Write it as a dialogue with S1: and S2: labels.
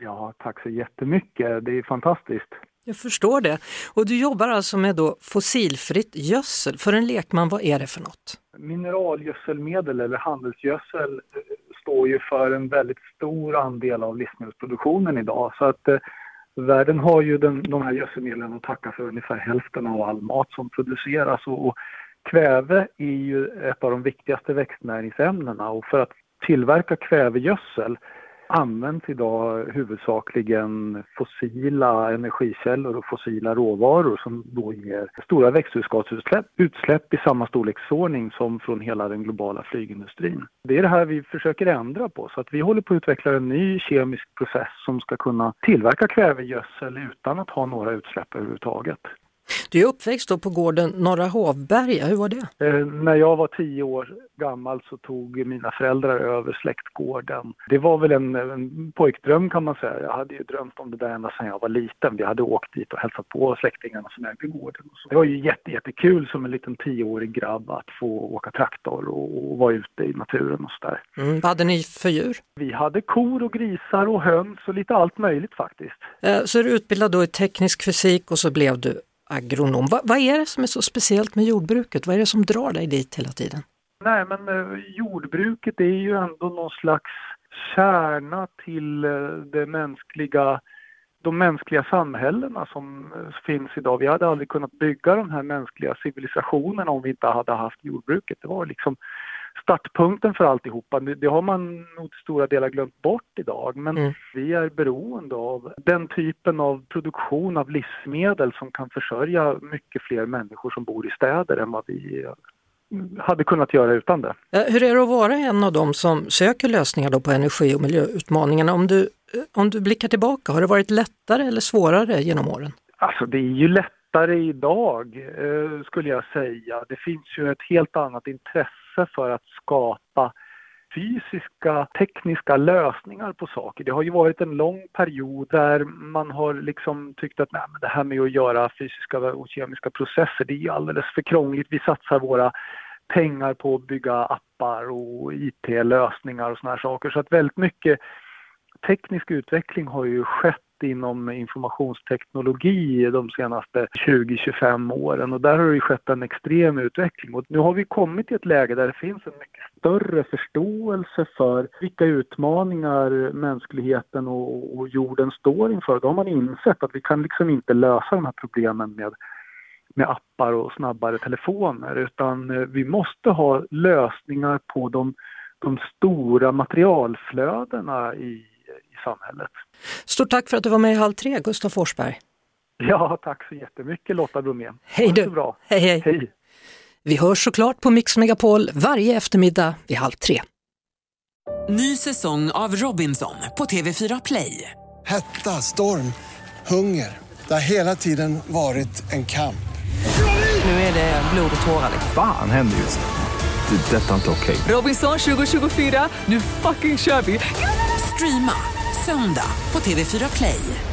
S1: Ja, tack så jättemycket. Det är fantastiskt.
S2: Jag förstår det. Och du jobbar alltså med då fossilfritt gödsel. För en lekman, vad är det för något?
S1: Mineralgödselmedel eller handelsgödsel eh, står ju för en väldigt stor andel av livsmedelsproduktionen idag. Så att eh, världen har ju den, de här gödselmedlen att tacka för ungefär hälften av all mat som produceras. Och, och kväve är ju ett av de viktigaste växtnäringsämnena och för att tillverka kvävegödsel används idag huvudsakligen fossila energikällor och fossila råvaror som då ger stora växthusgasutsläpp utsläpp i samma storleksordning som från hela den globala flygindustrin. Det är det här vi försöker ändra på så att vi håller på att utveckla en ny kemisk process som ska kunna tillverka kvävegödsel utan att ha några utsläpp överhuvudtaget.
S2: Du är uppväxt på gården Norra Hovberga, hur var det?
S1: Eh, när jag var tio år gammal så tog mina föräldrar över släktgården. Det var väl en, en pojkdröm kan man säga. Jag hade ju drömt om det där ända sedan jag var liten. Vi hade åkt dit och hälsat på släktingarna som ägde gården. Det var ju jätte, jättekul som en liten tioårig grabb att få åka traktor och, och vara ute i naturen och sådär.
S2: Mm, vad hade ni för djur?
S1: Vi hade kor och grisar och höns och lite allt möjligt faktiskt.
S2: Eh, så är du utbildad då i teknisk fysik och så blev du agronom. Va, vad är det som är så speciellt med jordbruket? Vad är det som drar dig dit hela tiden?
S1: Nej, men eh, jordbruket är ju ändå någon slags kärna till eh, det mänskliga, de mänskliga samhällena som eh, finns idag. Vi hade aldrig kunnat bygga de här mänskliga civilisationerna om vi inte hade haft jordbruket. Det var liksom startpunkten för alltihopa. Det, har man nog till stora delar glömt bort idag. Men
S2: Mm.
S1: vi är beroende av den typen av produktion av livsmedel som kan försörja mycket fler människor som bor i städer än vad vi eh, hade kunnat göra utan det.
S2: Eh, Hur är det att vara en av dem som söker lösningar på energi och miljöutmaningarna? Om du, om du blickar tillbaka, har det varit lättare eller svårare genom åren?
S1: Alltså det är ju lättare idag eh, skulle jag säga. Det finns ju ett helt annat intresse för att skapa fysiska, tekniska lösningar på saker. Det har ju varit en lång period där man har liksom tyckt att Nej, men det här med att göra fysiska och kemiska processer, det är ju alldeles för krångligt. Vi satsar våra pengar på att bygga appar och IT-lösningar och såna här saker. Så att väldigt mycket teknisk utveckling har ju skett inom informationsteknologi de senaste 20-25 åren. Och där har det ju skett en extrem utveckling. Och nu har vi kommit till ett läge där det finns en mycket större förståelse för vilka utmaningar mänskligheten och, och jorden står inför. Då har man insett att vi kan liksom inte lösa de här problemen med med appar och snabbare telefoner. Utan eh, vi måste ha lösningar på de, de stora materialflödena i samhället.
S2: Stort tack för att du var med i Halv tre, Gustav Forsberg.
S1: Ja, tack så jättemycket Lotta Bromé.
S2: Hej du.
S1: bra.
S2: Hej hej!
S1: Hej!
S2: Vi hörs såklart på Mix Megapol varje eftermiddag vid halv tre.
S3: Ny säsong av Robinson på TV4 Play.
S4: Hetta, storm, hunger. Det har hela tiden varit en kamp.
S3: Nu är det blod och tårar.
S5: Fan händer just nu. Det. är Detta är inte okej.
S3: Robinson 2024, nu fucking kör vi! Streama söndag på TV4 Play.